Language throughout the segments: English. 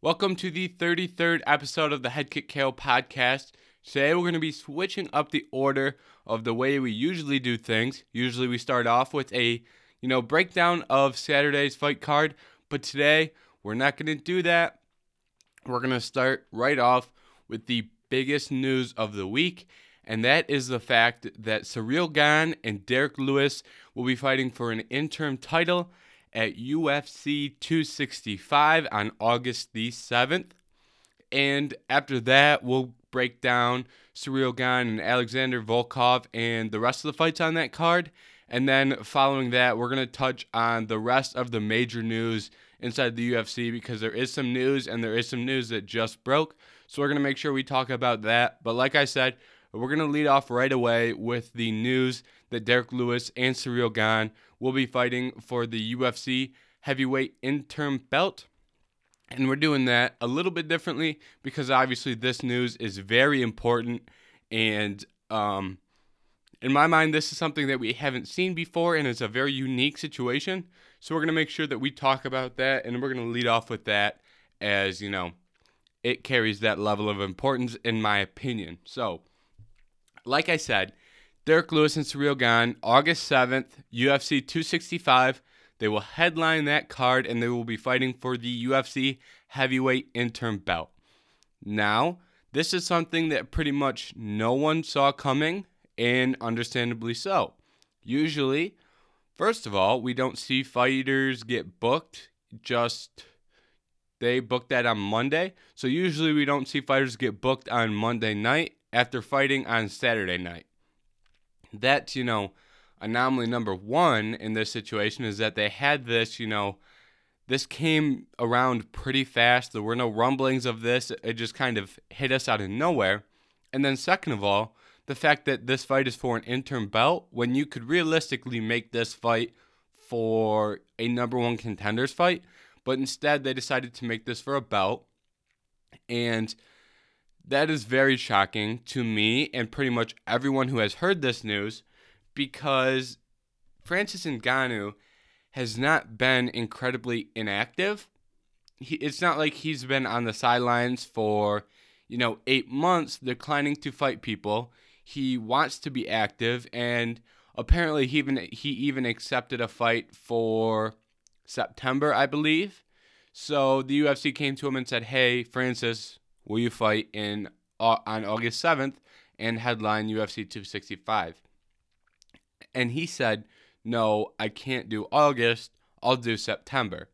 Welcome to the 33rd episode of the Head Kick Kale podcast. Today we're going to be switching up the order of the way we usually do things. Usually we start off with a, you know, breakdown of Saturday's fight card, but today we're not going to do that. We're going to start right off with the biggest news of the week, and that is the fact that Ciryl Gane and Derrick Lewis will be fighting for an interim title at UFC 265 on August the 7th. And after that, we'll break down Ciryl Gane and Alexander Volkov and the rest of the fights on that card. And then following that, we're going to touch on the rest of the major news inside the UFC because there is some news and there is some news that just broke. So we're going to make sure we talk about that. But like I said, we're going to lead off right away with the news that Derrick Lewis and Ciryl Gane will be fighting for the UFC heavyweight interim belt. And we're doing that a little bit differently because obviously this news is very important. And um, in my mind, this is something that we haven't seen before and it's a very unique situation. So we're going to make sure that we talk about that and we're going to lead off with that as, you know, it carries that level of importance in my opinion. So, like I said, Derrick Lewis and Ciryl Gane, August 7th, UFC 265. They will headline that card and they will be fighting for the UFC heavyweight interim belt. Now, this is something that pretty much no one saw coming, and understandably so. Usually, first of all, we don't see fighters get booked just they book that on Monday. So usually we don't see fighters get booked on Monday night after fighting on Saturday night. That's, you know, anomaly number one in this situation is that they had this, you know, this came around pretty fast. There were no rumblings of this. It just kind of hit us out of nowhere. And then, second of all, the fact that this fight is for an interim belt when you could realistically make this fight for a number one contenders fight, but instead they decided to make this for a belt. And that is very shocking to me and pretty much everyone who has heard this news because Francis Ngannou has not been incredibly inactive. He, it's not like he's been on the sidelines for, you know, eight months declining to fight people. He wants to be active, and apparently he even he even accepted a fight for September, I believe. So the UFC came to him and said, "Hey, Francis, will you fight in uh, on August 7th and headline UFC 265?" And he said, "No, I can't do August. I'll do September."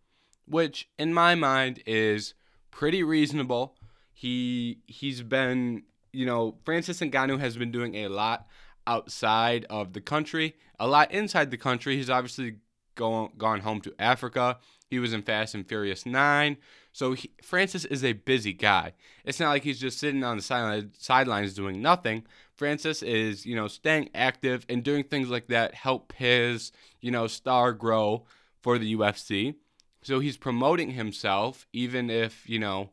Which in my mind is pretty reasonable. He he's been, you know, Francis Ngannou has been doing a lot outside of the country, a lot inside the country. He's obviously gone gone home to Africa. He was in Fast and Furious 9. So he, Francis is a busy guy. It's not like he's just sitting on the sideline, sidelines doing nothing. Francis is, you know, staying active and doing things like that help his, you know, star grow for the UFC. So he's promoting himself, even if, you know,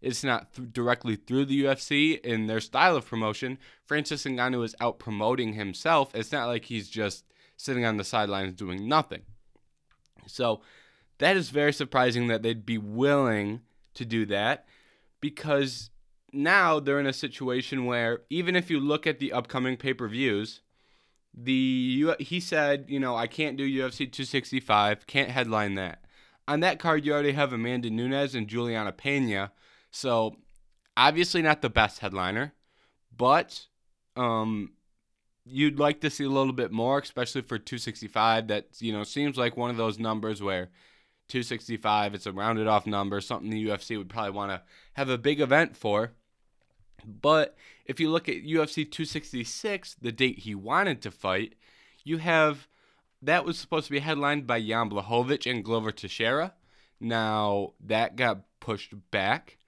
it's not th- directly through the UFC in their style of promotion. Francis Ngannou is out promoting himself. It's not like he's just sitting on the sidelines doing nothing. So that is very surprising that they'd be willing to do that because now they're in a situation where even if you look at the upcoming pay-per-views, the he said, you know, I can't do UFC 265, can't headline that. On that card, you already have Amanda Nunes and Julianna Peña, so obviously not the best headliner, but um, you'd like to see a little bit more, especially for 265. That you know seems like one of those numbers where 265, it's a rounded off number, something the UFC would probably want to have a big event for. But if you look at UFC 266, the date he wanted to fight, you have that was supposed to be headlined by Jan Blachowicz and Glover Teixeira. Now that got pushed back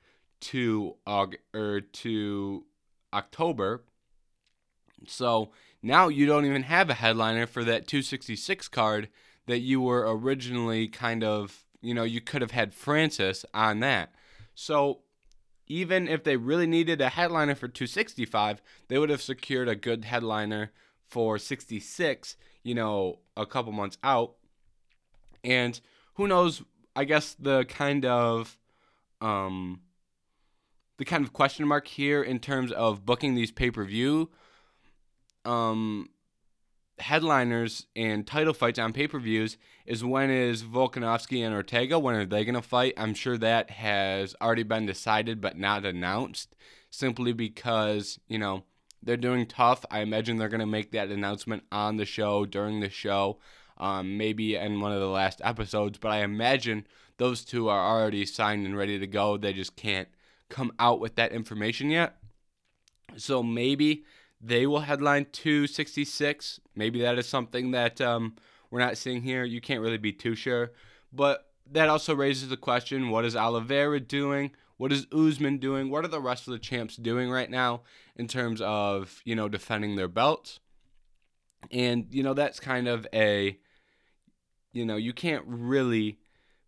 to August, or er, to October. So now you don't even have a headliner for that 266 card that you were originally kind of, you know, you could have had Francis on that. So even if they really needed a headliner for 265, they would have secured a good headliner for 66, you know, a couple months out. And who knows, I guess the kind of um the kind of question mark here in terms of booking these pay-per-view um headliners and title fights on pay-per-views is when is Volkanovski and Ortega when are they going to fight? I'm sure that has already been decided but not announced simply because, you know, they're doing TUF. I imagine they're going to make that announcement on the show during the show. Um, maybe in one of the last episodes, but I imagine those two are already signed and ready to go. They just can't come out with that information yet. So maybe they will headline 266. Maybe that is something that um, we're not seeing here. You can't really be too sure. But that also raises the question what is Oliveira doing? What is Usman doing? What are the rest of the champs doing right now in terms of, you know, defending their belts? And, you know, that's kind of a, you know, you can't really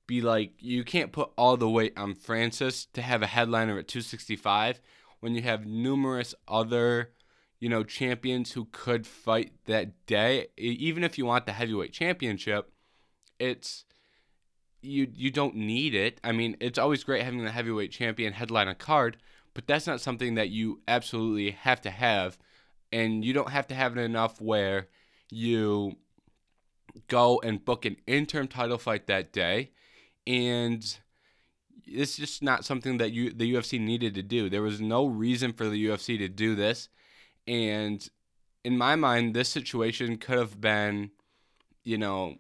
be like, you can't put all the weight on Francis to have a headliner at 265 when you have numerous other you know, champions who could fight that day. Even if you want the heavyweight championship, it's you you don't need it. I mean, it's always great having the heavyweight champion headline a card, but that's not something that you absolutely have to have, and you don't have to have it enough where you go and book an interim title fight that day, and it's just not something that you the UFC needed to do. There was no reason for the UFC to do this. And in my mind, this situation could have been, you know,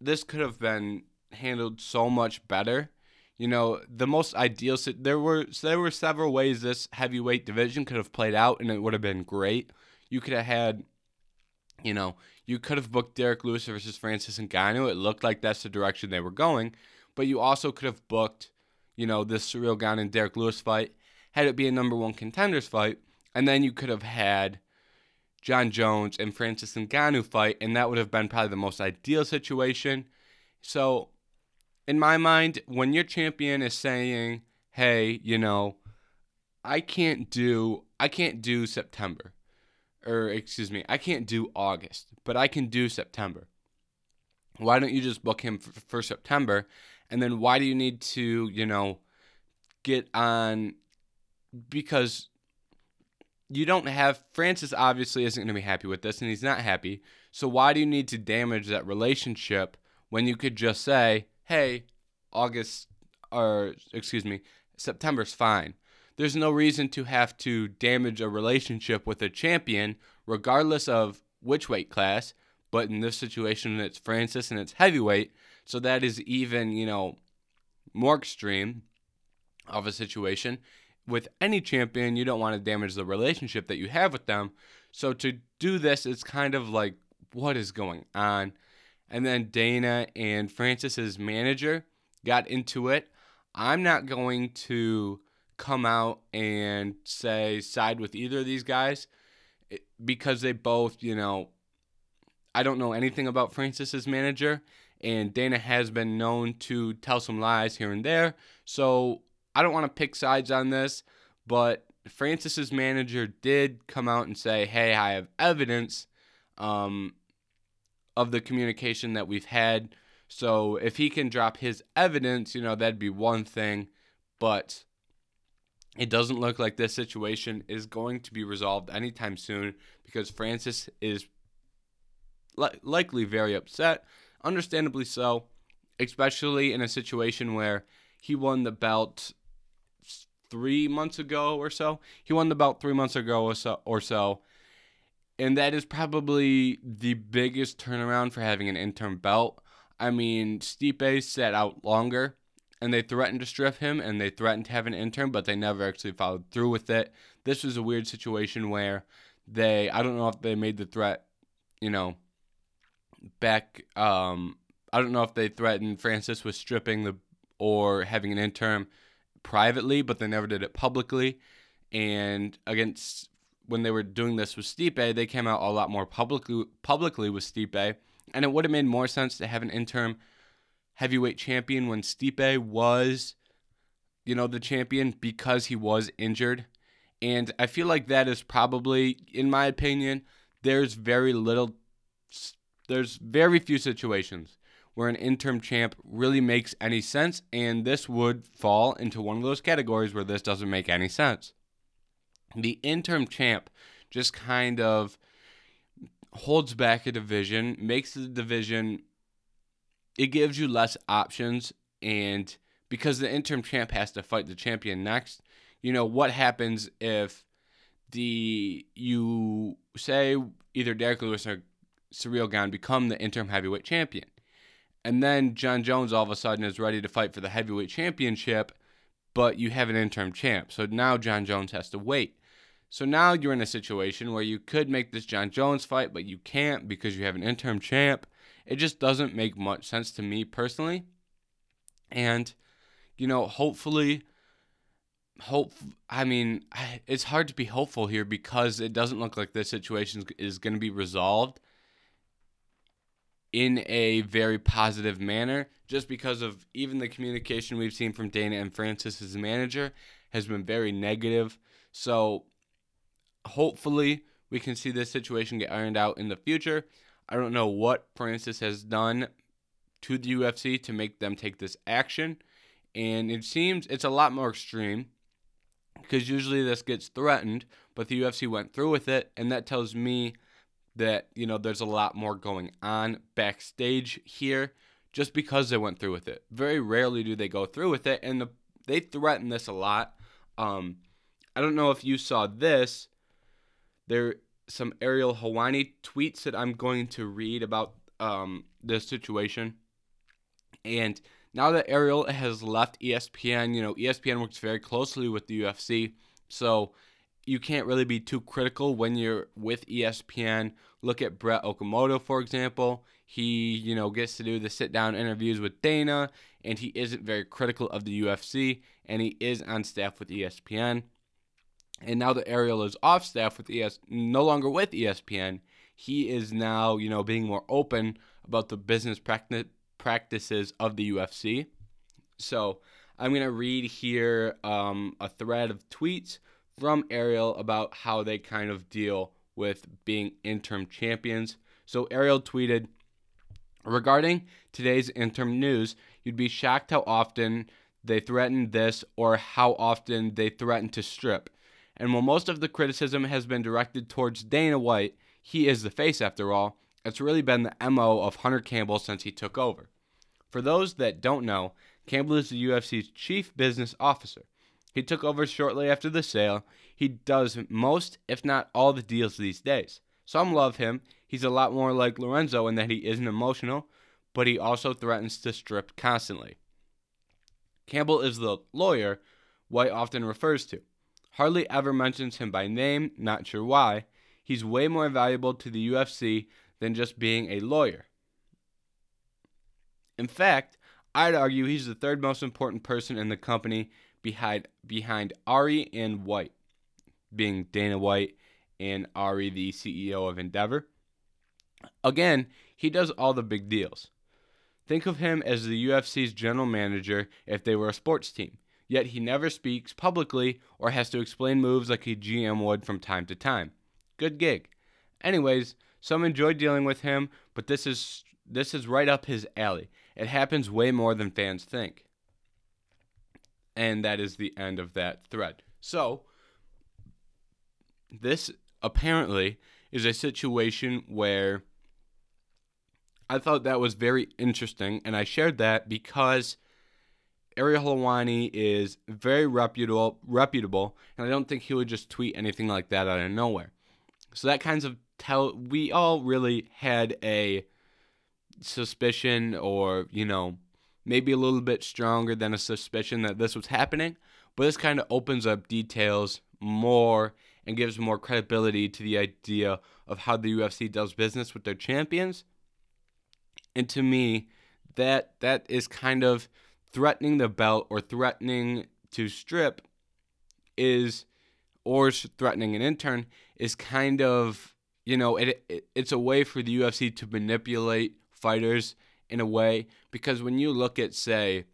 this could have been handled so much better. You know, the most ideal there were there were several ways this heavyweight division could have played out, and it would have been great. You could have had, you know, you could have booked Derrick Lewis versus Francis Ngannou. It looked like that's the direction they were going, but you also could have booked, you know, this Ciryl Gane and Derek Lewis fight, had it be a number one contenders fight, and then you could have had John Jones and Francis Ngannou fight, and that would have been probably the most ideal situation. So, in my mind, when your champion is saying, "Hey, you know, I can't do I can't do September," or excuse me, I can't do August, but I can do September. Why don't you just book him for, for September? And then why do you need to, you know, get on because you don't have Francis obviously isn't going to be happy with this and he's not happy. So why do you need to damage that relationship when you could just say, "Hey, August or excuse me, September's fine." There's no reason to have to damage a relationship with a champion regardless of which weight class, but in this situation it's Francis and it's heavyweight, so that is even, you know, more extreme of a situation with any champion, you don't want to damage the relationship that you have with them. So to do this, it's kind of like, what is going on? And then Dana and Francis's manager got into it. I'm not going to come out and say side with either of these guys eh, because they both, you know, I don't know anything about Francis's manager, and Dana has been known to tell some lies here and there. So I don't want to pick sides on this, but Francis's manager did come out and say, "Hey, I have evidence um, of the communication that we've had. So if he can drop his evidence, you know, that'd be one thing, but." It doesn't look like this situation is going to be resolved anytime soon because Francis is li- likely very upset, understandably so, especially in a situation where he won the belt three months ago or so. He won the belt three months ago or so, or so. And that is probably the biggest turnaround for having an interim belt. I mean, Stipe sat out longer and they threatened to strip him and they threatened to have an interim, but they never actually followed through with it. This was a weird situation where they, I don't know if they made the threat, you know, back, um, I don't know if they threatened Francis with stripping the or having an interim privately, but they never did it publicly. And against when they were doing this with Stipe, they came out a lot more publicly publicly with Stipe, and it would have made more sense to have an interim heavyweight champion when Stipe was, you know, the champion because he was injured. And I feel like that is probably, in my opinion, there's very little, there's very few situations where an interim champ really makes any sense, and this would fall into one of those categories where this doesn't make any sense. The interim champ just kind of holds back a division, makes the division, it gives you less options, and because the interim champ has to fight the champion next, you know, what happens if the you say either Derrick Lewis or Ciryl Gane become the interim heavyweight champion. And then John Jones all of a sudden is ready to fight for the heavyweight championship, but you have an interim champ. So now John Jones has to wait. So now you're in a situation where you could make this John Jones fight, but you can't because you have an interim champ. It just doesn't make much sense to me personally. And, you know, hopefully, hope, I mean, it's hard to be hopeful here because it doesn't look like this situation is going to be resolved in a very positive manner just because of even the communication we've seen from Dana and Francis manager has been very negative. So hopefully we can see this situation get ironed out in the future. I don't know what Francis has done to the UFC to make them take this action. And it seems it's a lot more extreme because usually this gets threatened, but the UFC went through with it. And that tells me that you know there's a lot more going on backstage here just because they went through with it. Very rarely do they go through with it, and the, they threaten this a lot. Um, I don't know if you saw this. There some Ariel Helwani tweets that I'm going to read about um, this situation, and now that Ariel has left ESPN, you know ESPN works very closely with the UFC, so you can't really be too critical when you're with ESPN. Look at Brett Okamoto, for example. He, you know, gets to do the sit down interviews with Dana, and he isn't very critical of the UFC, and he is on staff with ESPN. And now that Ariel is off staff with ES, no longer with ESPN, he is now, you know, being more open about the business practice practices of the UFC. So I'm gonna read here um, a thread of tweets from Ariel about how they kind of deal with being interim champions. So Ariel tweeted regarding today's interim news, you'd be shocked how often they threaten this or how often they threaten to strip. And while most of the criticism has been directed towards Dana White, he is the face after all, it's really been the MO of Hunter Campbell since he took over. For those that don't know, Campbell is the UFC's chief business officer. He took over shortly after the sale. He does most, if not all, the deals these days. Some love him. He's a lot more like Lorenzo in that he isn't emotional, but he also threatens to strip constantly. Campbell is the lawyer White often refers to. Hardly ever mentions him by name, not sure why. He's way more valuable to the UFC than just being a lawyer. In fact, I'd argue he's the third most important person in the company behind behind Ari and White, being Dana White and Ari, the CEO of Endeavor. Again, he does all the big deals. Think of him as the UFC's general manager if they were a sports team, yet he never speaks publicly or has to explain moves like a GM would from time to time. Good gig. Anyways, some enjoy dealing with him, but this is this is right up his alley. It happens way more than fans think. And that is the end of that thread. So, this apparently is a situation where I thought that was very interesting, and I shared that because Ariel Helwani is very reputable, reputable, and I don't think he would just tweet anything like that out of nowhere. So that kinds of tell we all really had a suspicion or you know maybe a little bit stronger than a suspicion that this was happening, but this kind of opens up details more and gives more credibility to the idea of how the UFC does business with their champions. And to me, that that is kind of threatening the belt or threatening to strip is or threatening an intern is kind of you know it, it it's a way for the UFC to manipulate fighters in a way because when you look at say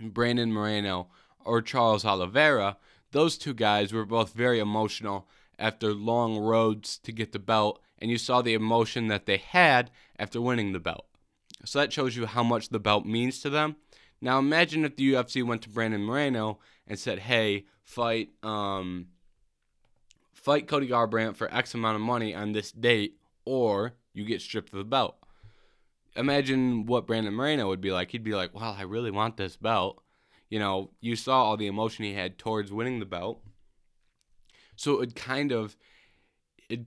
Brandon Moreno or Charles Oliveira, those two guys were both very emotional after long roads to get the belt and you saw the emotion that they had after winning the belt. So that shows you how much the belt means to them. Now imagine if the UFC went to Brandon Moreno and said, "Hey, fight um fight Cody Garbrandt for X amount of money on this date or you get stripped of the belt." Imagine what Brandon Moreno would be like. He'd be like, "Well, I really want this belt." You know, you saw all the emotion he had towards winning the belt. So it kind of it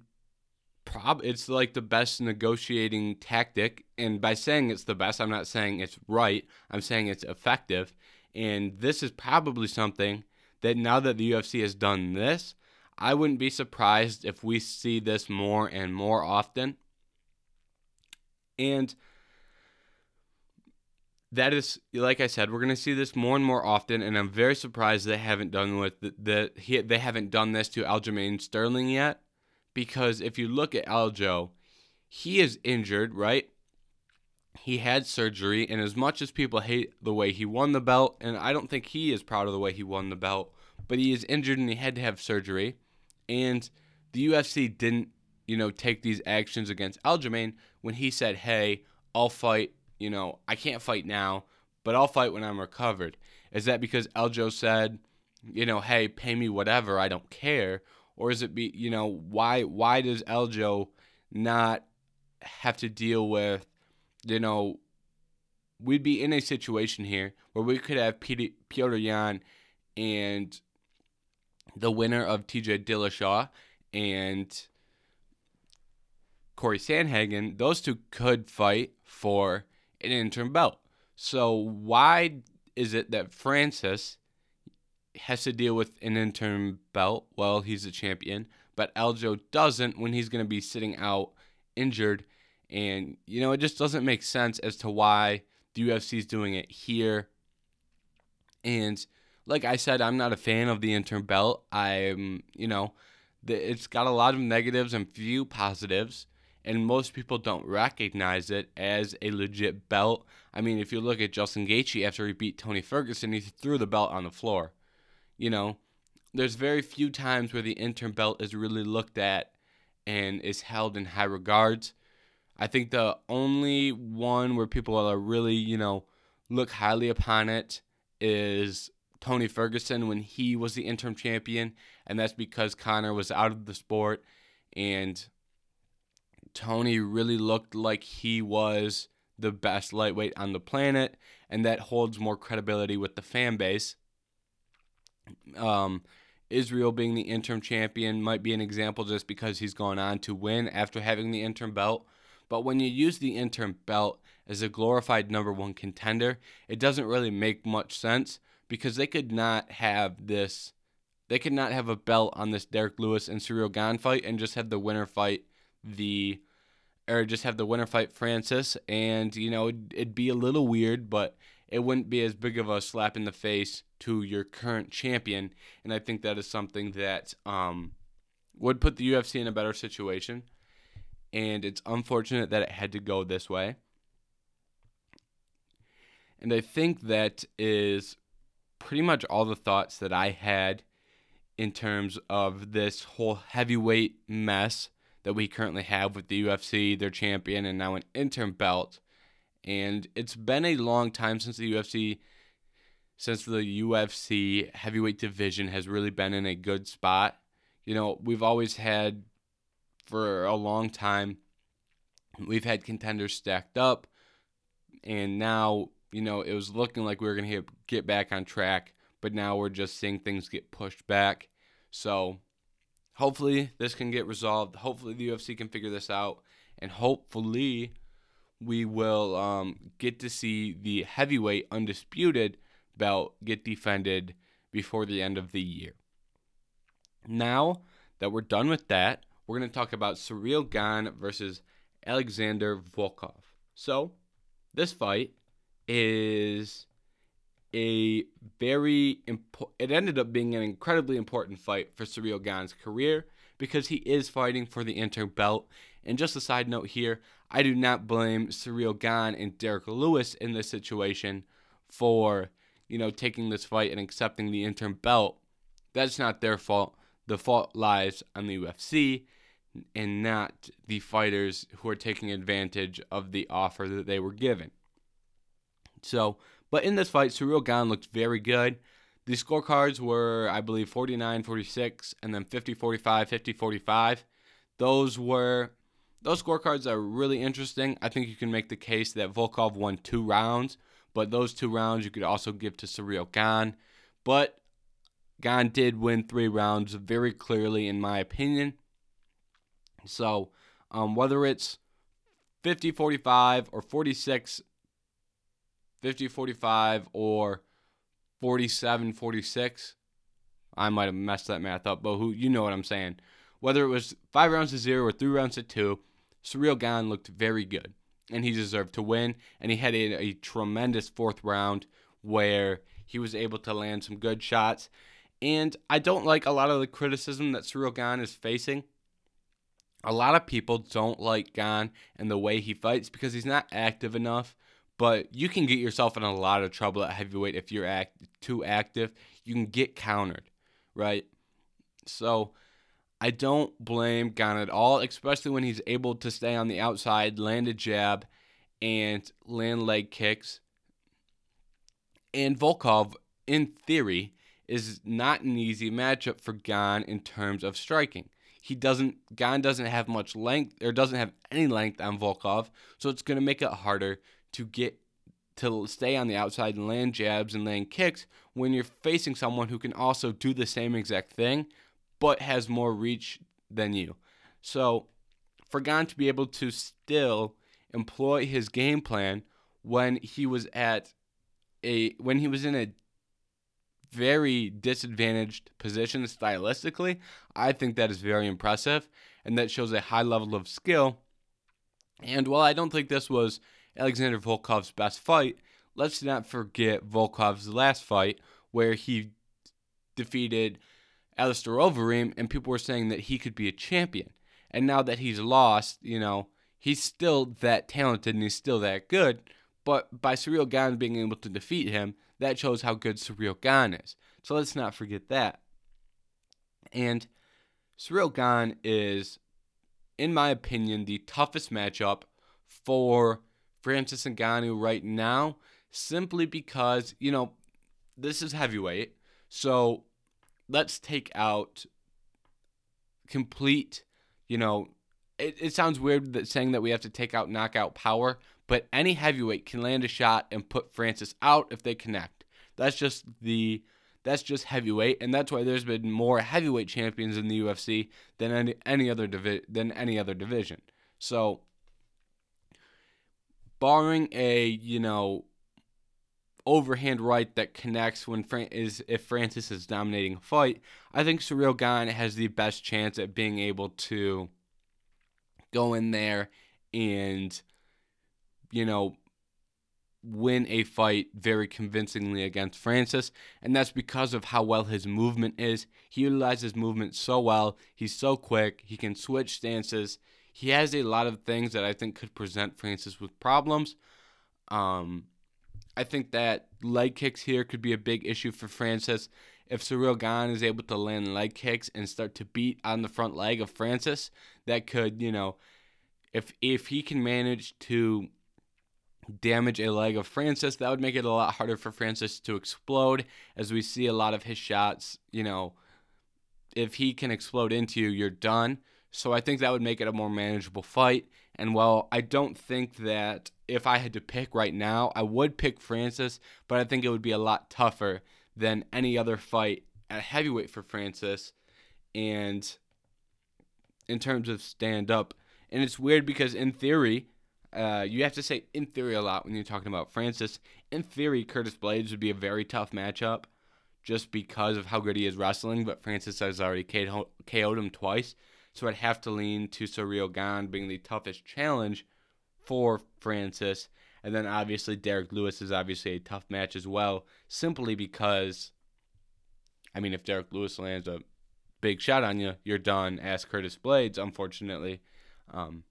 prob it's like the best negotiating tactic and by saying it's the best i'm not saying it's right i'm saying it's effective and this is probably something that now that the ufc has done this i wouldn't be surprised if we see this more and more often and that is like I said, we're going to see this more and more often, and I'm very surprised they haven't done with the, the they haven't done this to Aljamain Sterling yet because if you look at Aljo, he is injured, right? He had surgery, and as much as people hate the way he won the belt, and I don't think he is proud of the way he won the belt, but he is injured and he had to have surgery, and the UFC didn't, you know, take these actions against Aljamain when he said, "Hey, I'll fight. You know, I can't fight now, but I'll fight when I'm recovered." Is that because Aljo said, you know, "Hey, pay me whatever, I don't care," or is it be you know why why does Aljo not have to deal with you know we'd be in a situation here where we could have Petr Yan and the winner of TJ Dillashaw and Corey Sandhagen, those two could fight for an interim belt. So why is it that Francis has to deal with an interim belt while he's a champion, but Aljo doesn't when he's going to be sitting out injured. And, you know, it just doesn't make sense as to why the UFC is doing it here. And like I said, I'm not a fan of the interim belt. I'm, you know, it's got a lot of negatives and few positives. And most people don't recognize it as a legit belt. I mean, if you look at Justin Gaethje after he beat Tony Ferguson, he threw the belt on the floor you know, there's very few times where the interim belt is really looked at and is held in high regards. I think the only one where people are really, you know, look highly upon it is Tony Ferguson when he was the interim champion, and that's because Conor was out of the sport and Tony really looked like he was the best lightweight on the planet, and that holds more credibility with the fan base. Um, Israel being the interim champion might be an example just because he's gone on to win after having the interim belt. But when you use the interim belt as a glorified number one contender, it doesn't really make much sense because they could not have this. They could not have a belt on this Derrick Lewis and Ciryl Gane fight and just have the winner fight the, or just have the winner fight Francis. And, you know, it'd, it'd be a little weird, but it wouldn't be as big of a slap in the face to your current champion. And I think that is something that um, would put the UFC in a better situation. And it's unfortunate that it had to go this way. And I think that is pretty much all the thoughts that I had in terms of this whole heavyweight mess that we currently have with the UFC, their champion, and now an interim belt. And it's been a long time since the UFC since the UFC heavyweight division has really been in a good spot. You know, we've always had for a long time we've had contenders stacked up and now, you know, it was looking like we were going to get back on track, but now we're just seeing things get pushed back. So, hopefully this can get resolved. Hopefully the UFC can figure this out and hopefully we will um, get to see the heavyweight undisputed belt get defended before the end of the year. Now that we're done with that, we're going to talk about Ciryl Gane versus Alexander Volkov. So, this fight is a very important it ended up being an incredibly important fight for Ciryl Gane's career because he is fighting for the interim belt. And just a side note here, I do not blame Ciryl Gane and Derrick Lewis in this situation for you know, taking this fight and accepting the interim belt, that's not their fault. The fault lies on the UFC. and not the fighters who are taking advantage of the offer that they were given. So, but in this fight, Ciryl Gane looked very good. The scorecards were, I believe, 49 46 and then 50 45, 50 45. Those were those scorecards are really interesting. I think you can make the case that Volkov won two rounds, but those two rounds you could also give to Ciryl Gane. But Gane did win three rounds very clearly, in my opinion. So, um, whether it's 50 45 or 46 50 45 or 47 46, I might have messed that math up, but who you know what I'm saying. Whether it was five rounds to zero or three rounds to two, Ciryl Gane looked very good, and he deserved to win. And he had a, a tremendous fourth round where he was able to land some good shots. And I don't like a lot of the criticism that Ciryl Gane is facing. A lot of people don't like Gane and the way he fights because he's not active enough. But you can get yourself in a lot of trouble at heavyweight if you're act- too active. You can get countered, right? So I don't blame Gane at all, especially when he's able to stay on the outside, land a jab, and land leg kicks. And Volkov, in theory, is not an easy matchup for Gane in terms of striking. He doesn't Gane doesn't have much length or doesn't have any length on Volkov, so it's going to make it harder to get to stay on the outside and land jabs and land kicks when you're facing someone who can also do the same exact thing but has more reach than you. So for Gane to be able to still employ his game plan when he was at a when he was in a very disadvantaged position stylistically, I think that is very impressive and that shows a high level of skill. And while I don't think this was Alexander Volkov's best fight, let's not forget Volkov's last fight where he defeated Alistair Overeem, and people were saying that he could be a champion. And now that he's lost, you know, he's still that talented and he's still that good. But by Ciryl Gane being able to defeat him, that shows how good Ciryl Gane is. So let's not forget that. And Ciryl Gane is, in my opinion, the toughest matchup for Francis Ngannou right now, simply because, you know, this is heavyweight. So let's take out complete, you know, it, it sounds weird that saying that we have to take out knockout power, but any heavyweight can land a shot and put Francis out if they connect. That's just the that's just heavyweight, and that's why there's been more heavyweight champions in the UFC than any any other divi- than any other division. So, barring a you know overhand right that connects when Fran- is if Francis is dominating a fight, I think Ciryl Gane has the best chance at being able to go in there and you know win a fight very convincingly against Francis, and that's because of how well his movement is. He utilizes movement so well. He's so quick. He can switch stances. He has a lot of things that I think could present Francis with problems. Um, I think that leg kicks here could be a big issue for Francis. If Ciryl Gane is able to land leg kicks and start to beat on the front leg of Francis, that could, you know, if if he can manage to damage a leg of Francis, that would make it a lot harder for Francis to explode. As we see a lot of his shots, you know, if he can explode into you, you're done. So I think that would make it a more manageable fight. And while I don't think that if I had to pick right now, I would pick Francis, but I think it would be a lot tougher than any other fight at heavyweight for Francis. And in terms of stand up, and it's weird because in theory, uh, you have to say in theory a lot when you're talking about Francis. In theory, Curtis Blaydes would be a very tough matchup just because of how good he is wrestling, but Francis has already KO'd him twice. So I'd have to lean to Ciryl Gane being the toughest challenge for Francis. And then obviously Derrick Lewis is obviously a tough match as well, simply because, I mean, if Derrick Lewis lands a big shot on you, you're done. Ask Curtis Blaydes, unfortunately. Um,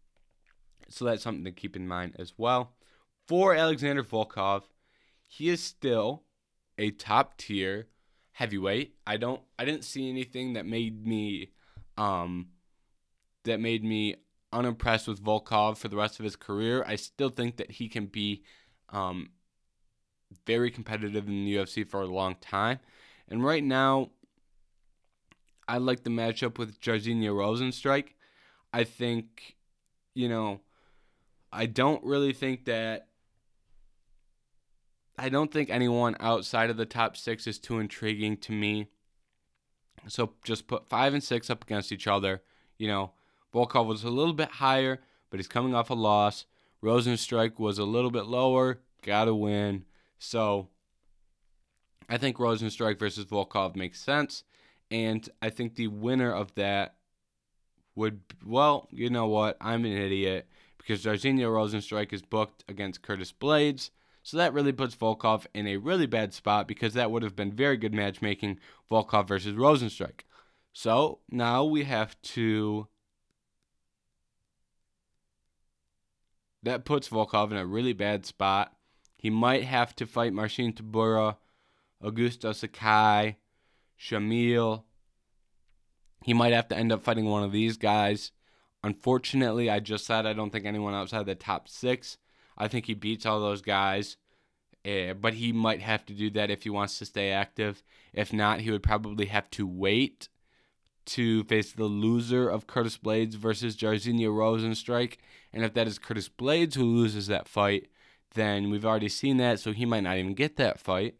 so that's something to keep in mind as well. For Alexander Volkov, he is still a top tier heavyweight. I don't I didn't see anything that made me um that made me unimpressed with Volkov for the rest of his career. I still think that he can be um, very competitive in the UFC for a long time. And right now, I like the matchup with Jairzinho Rozenstruik. I think, you know, I don't really think that. I don't think anyone outside of the top six is too intriguing to me. So just put five and six up against each other. You know, Volkov was a little bit higher, but he's coming off a loss. Rozenstruik was a little bit lower, got to win. So I think Rozenstruik versus Volkov makes sense. And I think the winner of that would, well, you know what? I'm an idiot because Jairzinho Rozenstruik is booked against Curtis Blaydes. So that really puts Volkov in a really bad spot because that would have been very good matchmaking, Volkov versus Rozenstruik. So now we have to. That puts Volkov in a really bad spot. He might have to fight Marcin Tybura, Augusto Sakai, Shamil. He might have to end up fighting one of these guys. Unfortunately, I just said I don't think anyone outside the top six. I think he beats all those guys. Uh, but he might have to do that if he wants to stay active. If not, he would probably have to wait to face the loser of Curtis Blaydes versus Jairzinho Rozenstruik. And if that is Curtis Blaydes who loses that fight, then we've already seen that, so he might not even get that fight.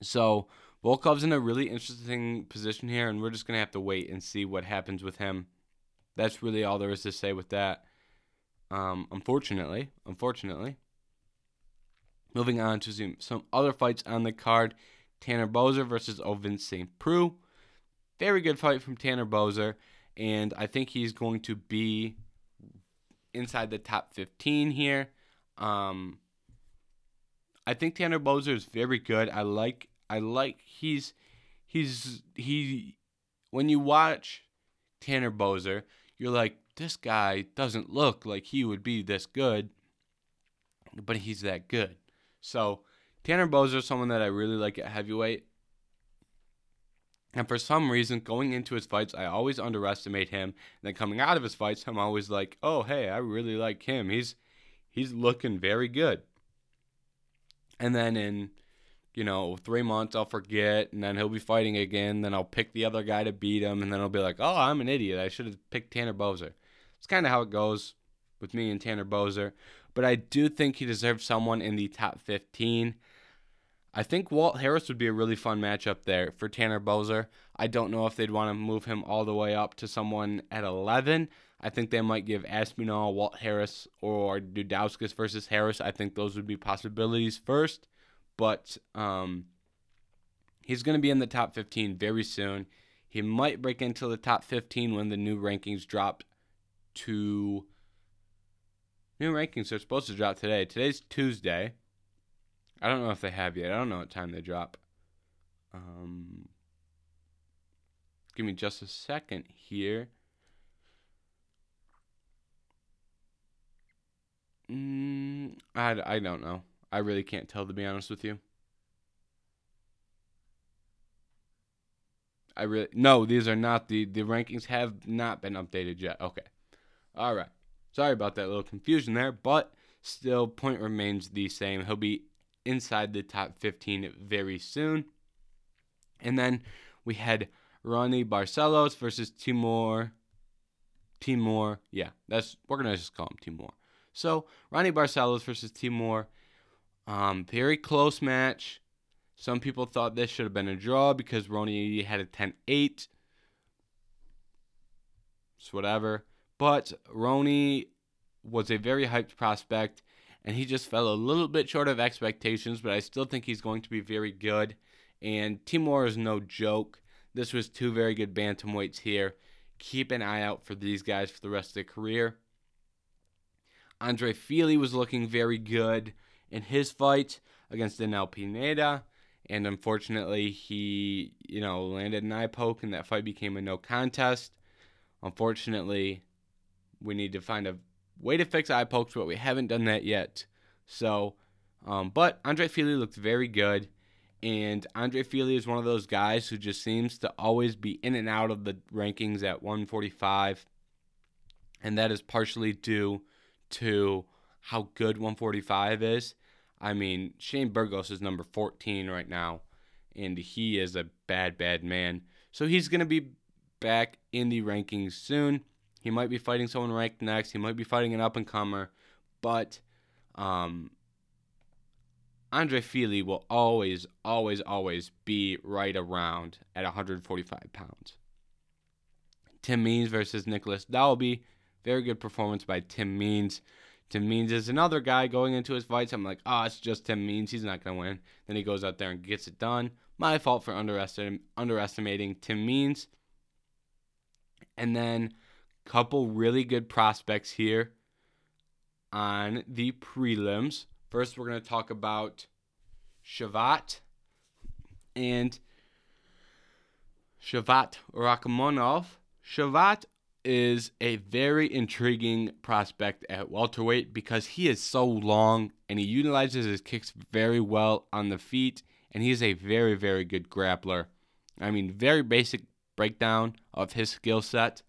So Volkov's in a really interesting position here, and we're just gonna have to wait and see what happens with him. That's really all there is to say with that. Um, unfortunately, unfortunately. Moving on to some, some other fights on the card. Tanner Boser versus Ovince St. Preux. Very good fight from Tanner Boser, and I think he's going to be inside the top 15 here. Um, I think Tanner Boser is very good. I like I like he's he's he when you watch Tanner Boser, you're like this guy doesn't look like he would be this good, but he's that good. So Tanner Boser is someone that I really like at heavyweight. And for some reason, going into his fights, I always underestimate him. And then coming out of his fights, I'm always like, oh, hey, I really like him. He's he's looking very good. And then in, you know, three months, I'll forget, and then he'll be fighting again. Then I'll pick the other guy to beat him, and then I'll be like, oh, I'm an idiot. I should have picked Tanner Boser. It's kind of how it goes with me and Tanner Boser. But I do think he deserves someone in the top 15. I think Walt Harris would be a really fun matchup there for Tanner Boser. I don't know if they'd want to move him all the way up to someone at 11. I think they might give Aspinall, Walt Harris, or Daukaus versus Harris. I think those would be possibilities first. But um, he's going to be in the top 15 very soon. He might break into the top 15 when the new rankings drop to. New rankings are supposed to drop today. Today's Tuesday. I don't know if they have yet. I don't know what time they drop. Um, give me just a second here. Mm, I, I don't know. I really can't tell to be honest with you. I really no, these are not the the rankings have not been updated yet. Okay. All right. Sorry about that little confusion there, but still point remains the same. He'll be inside the top 15 very soon. And then we had Raoni Barcelos versus Timur. Timur, yeah, that's we're gonna just call him Timur. So Raoni Barcelos versus Timur, um, very close match. Some people thought this should have been a draw because Raoni had a 10-8. It's whatever. But Raoni was a very hyped prospect and he just fell a little bit short of expectations, but I still think he's going to be very good. And Timur is no joke. This was two very good bantamweights here. Keep an eye out for these guys for the rest of their career. Andre Fili was looking very good in his fight against Daniel Pineda. And unfortunately, he, you know, landed an eye poke, and that fight became a no contest. Unfortunately, we need to find a way to fix eye pokes, but we haven't done that yet. So, um, but Andre Fili looked very good, and Andre Fili is one of those guys who just seems to always be in and out of the rankings at 145. And that is partially due to how good 145 is. I mean, Shane Burgos is number 14 right now, and he is a bad, bad man. So he's going to be back in the rankings soon. He might be fighting someone ranked next. He might be fighting an up and comer, but um, Andre Fili will always, always, always be right around at 145 pounds. Tim Means versus Nicolas Dalby. Very good performance by Tim Means. Tim Means is another guy going into his fights. I'm like, oh, it's just Tim Means. He's not going to win. Then he goes out there and gets it done. My fault for underestim- underestimating Tim Means. And then couple really good prospects here on the prelims. First, we're going to talk about Shavat and Shavat Rakhmonov. Shavat is a very intriguing prospect at welterweight because he is so long and he utilizes his kicks very well on the feet, and he is a very, very good grappler. I mean, very basic breakdown of his skill set,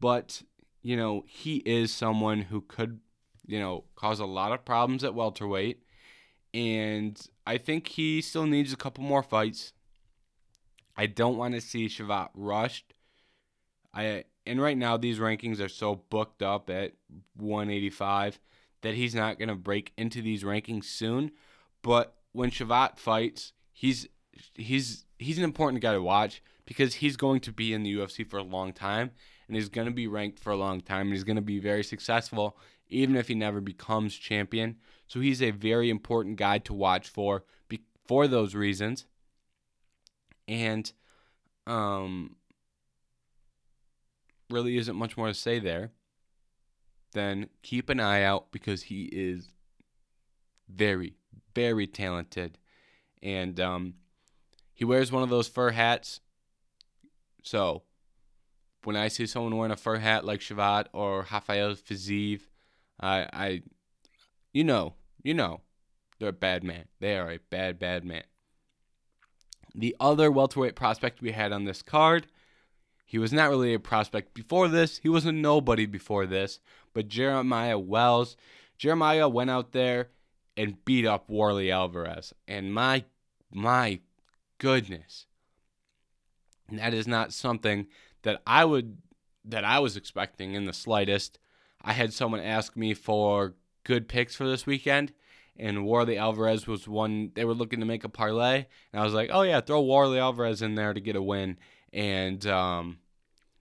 but you know, he is someone who could, you know, cause a lot of problems at welterweight. And I think he still needs a couple more fights. I don't want to see Shavat rushed. I and right now these rankings are so booked up at 185 that he's not going to break into these rankings soon. But when Shavat fights, he's he's he's an important guy to watch because he's going to be in the UFC for a long time and he's going to be ranked for a long time and he's going to be very successful even if he never becomes champion. So he's a very important guy to watch for for those reasons. And um really isn't much more to say there. Then keep an eye out because he is very very talented and um he wears one of those fur hats. So when I see someone wearing a fur hat like Shavkat or Rafael Fiziev, I, I, you know, you know, they're a bad man. They are a bad, bad man. The other welterweight prospect we had on this card, he was not really a prospect before this. He was a nobody before this. But Jeremiah Wells, Jeremiah went out there and beat up Warlley Alvarez, and my, my goodness, that is not something that I would that I was expecting in the slightest. I had someone ask me for good picks for this weekend, and Warlley Alvarez was one they were looking to make a parlay, and I was like, oh yeah, throw Warlley Alvarez in there to get a win, and um,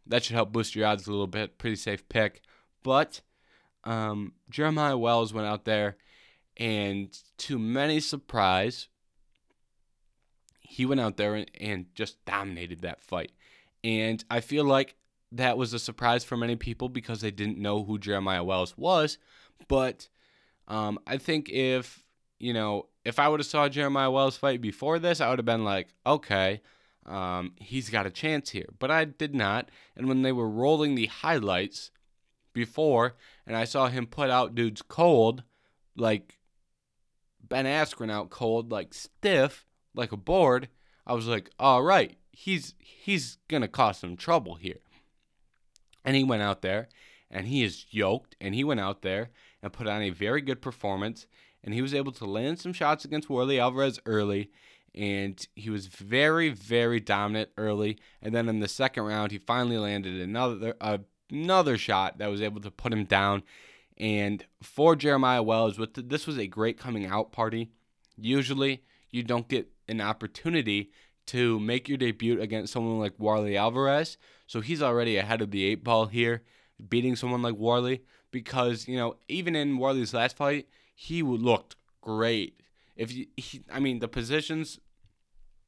that should help boost your odds a little bit. Pretty safe pick, but um, Jeremiah Wells went out there, and to many surprise, he went out there and, and just dominated that fight. And I feel like that was a surprise for many people because they didn't know who Jeremiah Wells was. But um, I think if, you know, if I would have saw Jeremiah Wells fight before this, I would have been like, okay, um, he's got a chance here. But I did not. And when they were rolling the highlights before, and I saw him put out dudes cold, like Ben Askren out cold, like stiff, like a board, I was like, all right, he's he's gonna cause some trouble here. And he went out there and he is yoked and he went out there and put on a very good performance and he was able to land some shots against Warlley Alvarez early and he was very very dominant early and then in the second round he finally landed another uh, another shot that was able to put him down and for Jeremiah Wells with the, this was a great coming out party usually you don't get an opportunity to make your debut against someone like Warlley Alvarez. So he's already ahead of the eight ball here, beating someone like Warlley because you know even in Warlley's last fight, he looked great. If you, he, I mean the positions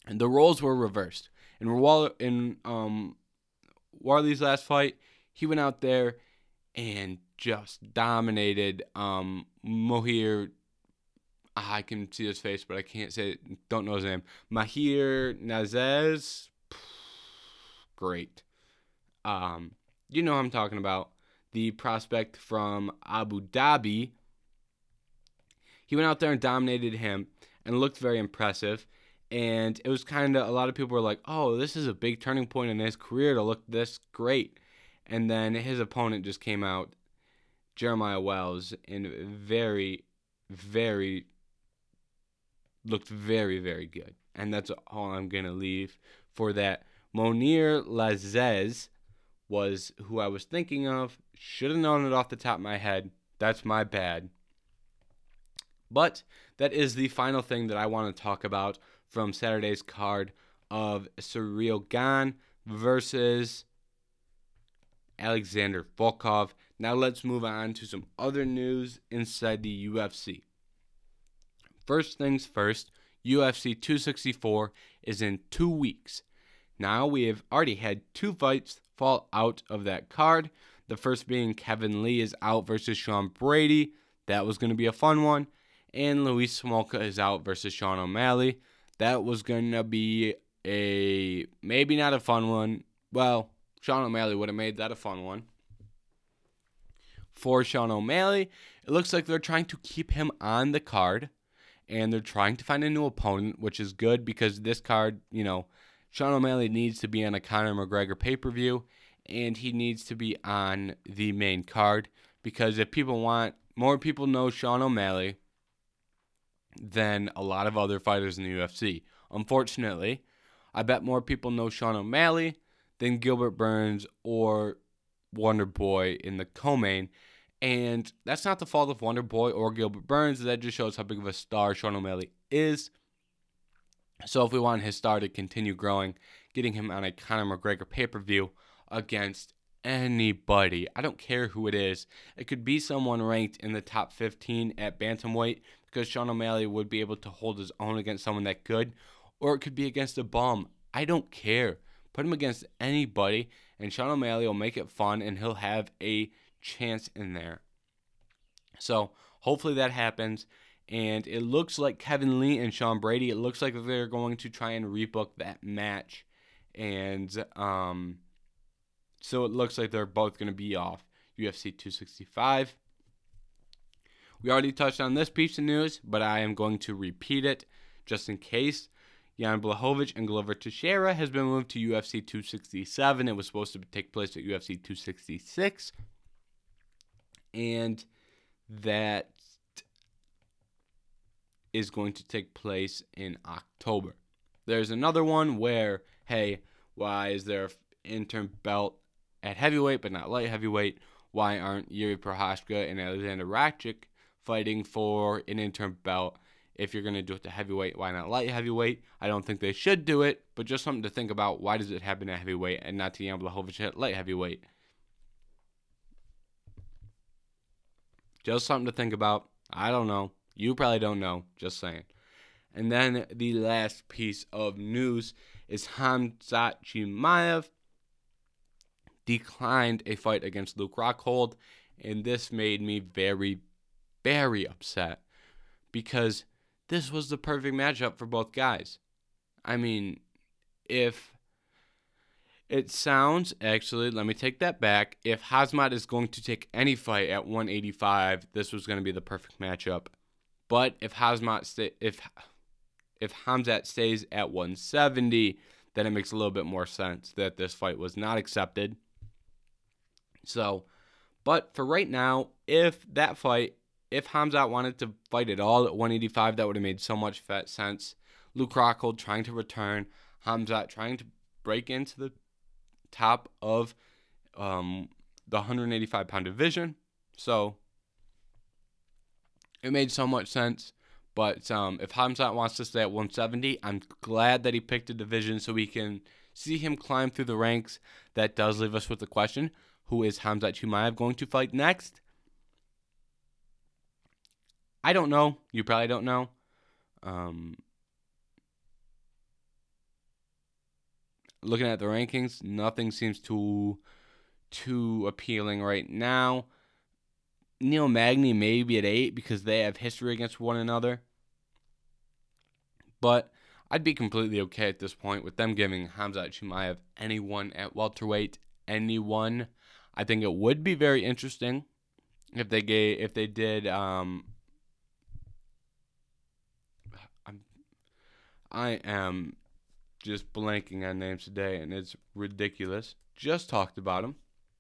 and the roles were reversed. In in um Warlley's last fight, he went out there and just dominated um Mohir I can see his face, but I can't say. Don't know his name. Mahir Nazez. Great. Um, you know I'm talking about. The prospect from Abu Dhabi. He went out there and dominated him and looked very impressive. And it was kind of, a lot of people were like, oh, this is a big turning point in his career to look this great. And then his opponent just came out Jeremiah Wells and very, very looked very, very good. And that's all I'm gonna leave for that. Mounir Lazzez was who I was thinking of. Should have known it off the top of my head. That's my bad. But that is the final thing that I want to talk about from Saturday's card of Ciryl Gane versus Alexander Volkov. Now let's move on to some other news inside the UFC. First things first, UFC 264 is in two weeks. Now we have already had two fights fall out of that card. The first being Kevin Lee is out versus Sean Brady. That was going to be a fun one. And Louis Smolka is out versus Sean O'Malley. That was going to be a maybe not a fun one. Well, Sean O'Malley would have made that a fun one. For Sean O'Malley, it looks like they're trying to keep him on the card and they're trying to find a new opponent, which is good because this card, you know, Sean O'Malley needs to be on a Conor McGregor pay per view and he needs to be on the main card because if people want more people know Sean O'Malley than a lot of other fighters in the UFC. Unfortunately, I bet more people know Sean O'Malley than Gilbert Burns or Wonder Boy in the co-main. And that's not the fault of Wonder Boy or Gilbert Burns. That just shows how big of a star Sean O'Malley is. So if we want his star to continue growing, getting him on a Conor McGregor pay-per-view against anybody, I don't care who it is. It could be someone ranked in the top 15 at bantamweight because Sean O'Malley would be able to hold his own against someone that good, or it could be against a bum. I don't care. Put him against anybody, and Sean O'Malley will make it fun, and he'll have a chance in there. So hopefully that happens. And it looks like Kevin Lee and Sean Brady. It looks like they're going to try and rebook that match, and um, so it looks like they're both going to be off UFC 265. We already touched on this piece of news, but I am going to repeat it just in case. Jan Blachowicz and Glover Teixeira has been moved to UFC 267. It was supposed to take place at UFC 266. And that is going to take place in October. There's another one where, hey, why is there an interim belt at heavyweight but not light heavyweight? Why aren't Yuri Prochazka and Alexander Rakic fighting for an interim belt. If you're going to do it to heavyweight, why not light heavyweight? I don't think they should do it, but just something to think about. Why does it happen at heavyweight and not to Jan Blachowicz at light heavyweight? Just something to think about. I don't know. You probably don't know. Just saying. And then the last piece of news is Khamzat Chimaev declined a fight against Luke Rockhold, and this made me very, very upset because this was the perfect matchup for both guys. I mean, if it sounds actually, let me take that back. If Khamzat is going to take any fight at 185, this was going to be the perfect matchup. But if Khamzat stay, if if Khamzat stays at 170, then it makes a little bit more sense that this fight was not accepted. So, but for right now, if that fight if Hamzat wanted to fight at all at 185, that would have made so much sense. Luke Rockhold trying to return, Hamzat trying to break into the top of um, the 185 pound division. So it made so much sense. But um, if Khamzat wants to stay at 170, I'm glad that he picked a division so we can see him climb through the ranks. That does leave us with the question who is Khamzat Chimaev going to fight next? I don't know. You probably don't know. Um, looking at the rankings, nothing seems too too appealing right now. Neil Magny may be at eight because they have history against one another. But I'd be completely okay at this point with them giving Khamzat Chimaev anyone at welterweight, anyone. I think it would be very interesting if they gave if they did um, I am just blanking on names today, and it's ridiculous. Just talked about them,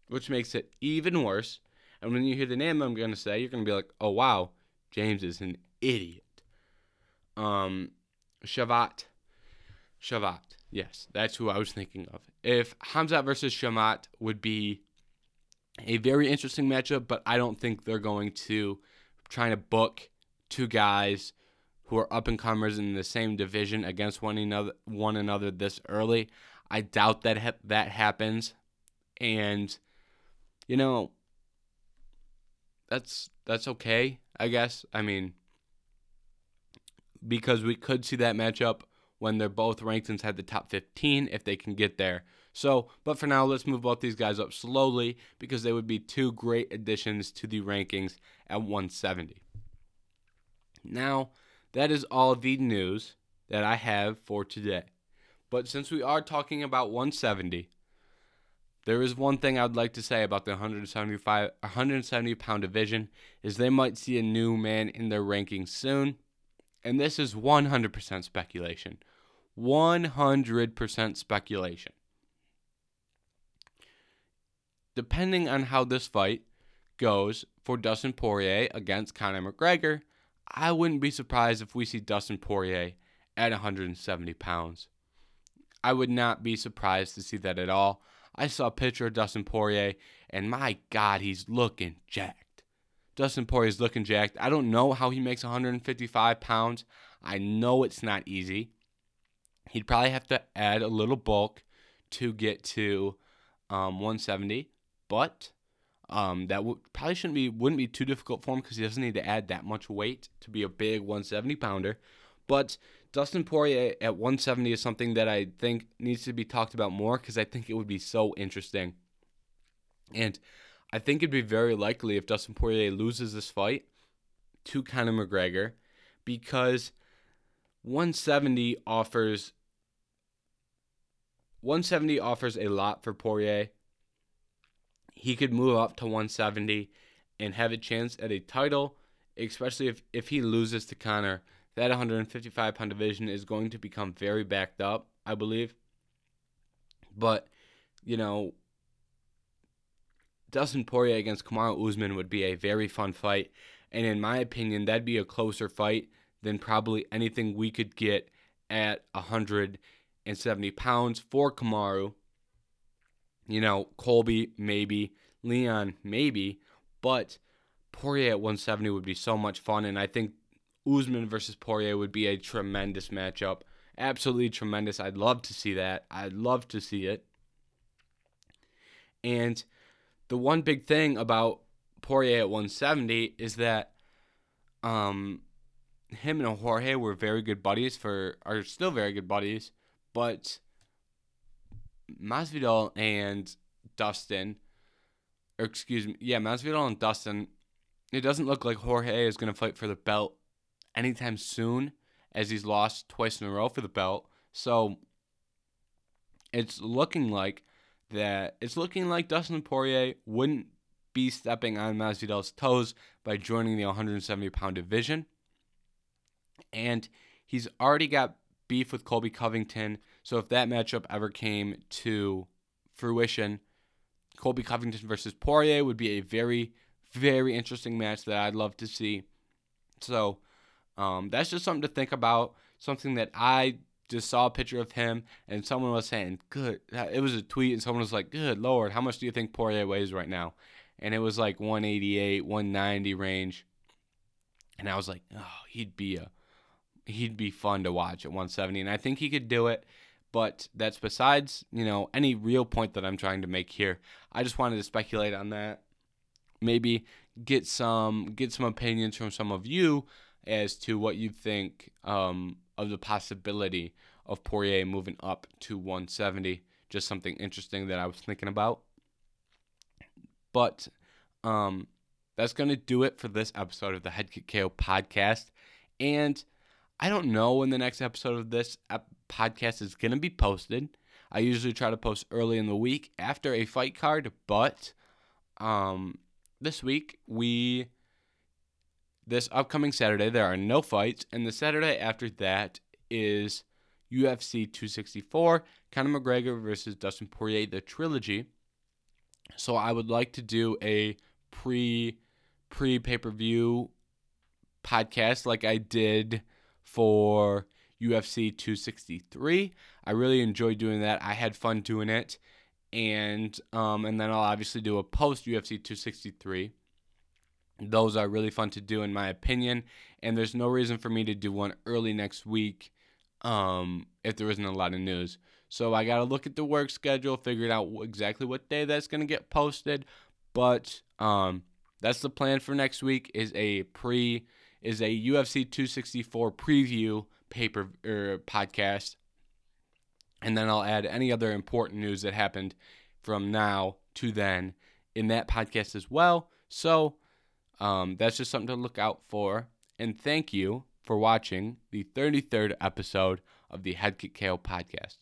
which makes it even worse. And when you hear the name I'm going to say, you're going to be like, oh, wow, James is an idiot. Um, Shavat, Shavkat. Yes, that's who I was thinking of. If Khamzat versus Shavkat would be a very interesting matchup, but I don't think they're going to trying to book two guys who are up and comers in the same division against one another one another this early. I doubt that ha- that happens, and you know that's that's okay, I guess. I mean, because we could see that matchup when they're both ranked inside the top 15 if they can get there. So, but for now, let's move both these guys up slowly because they would be two great additions to the rankings at 170. Now, that is all the news that I have for today. But since we are talking about 170, there is one thing I would like to say about the 175 170 pound division is they might see a new man in their rankings soon. And this is 100% speculation. 100% speculation. Depending on how this fight goes for Dustin Poirier against Conor McGregor, I wouldn't be surprised if we see Dustin Poirier at 170 pounds. I would not be surprised to see that at all. I saw a picture of Dustin Poirier, and my God, he's looking jacked. Dustin Poirier's looking jacked. I don't know how he makes 155 pounds. I know it's not easy. He'd probably have to add a little bulk to get to um, 170, but um, that w- probably shouldn't be wouldn't be too difficult for him because he doesn't need to add that much weight to be a big 170 pounder. But Dustin Poirier at 170 is something that I think needs to be talked about more because I think it would be so interesting. And I think it'd be very likely if Dustin Poirier loses this fight to Conor McGregor because 170 offers 170 offers a lot for Poirier. He could move up to 170 and have a chance at a title, especially if, if he loses to Conor. That 155 pound division is going to become very backed up, I believe. But, you know, Dustin Poirier against Kamaru Usman would be a very fun fight. And in my opinion, that'd be a closer fight than probably anything we could get at 170 pounds for Kamaru. You know, Colby, maybe. Leon, maybe. But Poirier at 170 would be so much fun. And I think Usman versus Poirier would be a tremendous matchup. Absolutely tremendous. I'd love to see that. I'd love to see it. And the one big thing about Poirier at 170 is that um, him and Jorge were very good buddies for are still very good buddies, but Masvidal and Dustin, or excuse me, yeah, Masvidal and Dustin, it doesn't look like Jorge is going to fight for the belt anytime soon, as he's lost twice in a row for the belt. So it's looking like that it's looking like Dustin Poirier wouldn't be stepping on Masvidal's toes by joining the 170 pound division. And he's already got beef with Colby Covington. So if that matchup ever came to fruition, Colby Covington versus Poirier would be a very, very interesting match that I'd love to see. So um, that's just something to think about. Something that I just saw a picture of him, and someone was saying, "Good." It was a tweet, and someone was like, "Good lord, how much do you think Poirier weighs right now?" And it was like 188, 190 range. And I was like, "Oh, he'd be a, he'd be fun to watch at 170." And I think he could do it. But that's besides, you know, any real point that I'm trying to make here. I just wanted to speculate on that. Maybe get some get some opinions from some of you as to what you think um, of the possibility of Poirier moving up to 170. Just something interesting that I was thinking about. But um, that's going to do it for this episode of the Head Kick KO podcast. And I don't know when the next episode of this podcast is going to be posted. I usually try to post early in the week after a fight card, but um, this week we this upcoming Saturday, there are no fights, and the Saturday after that is UFC 264, Conor McGregor versus Dustin Poirier, the trilogy. So I would like to do a pre pre pay per view podcast like I did for UFC 263. I really enjoyed doing that. I had fun doing it, and um, and then I'll obviously do a post UFC 263. Those are really fun to do in my opinion, and there's no reason for me to do one early next week um, if there isn't a lot of news. So I got to look at the work schedule, figure out exactly what day that's going to get posted. But um, that's the plan for next week is a pre is a UFC 264 preview paper er, podcast. And then I'll add any other important news that happened from now to then in that podcast as well. So um, that's just something to look out for. And thank you for watching the 33rd episode of the Head Kick podcast.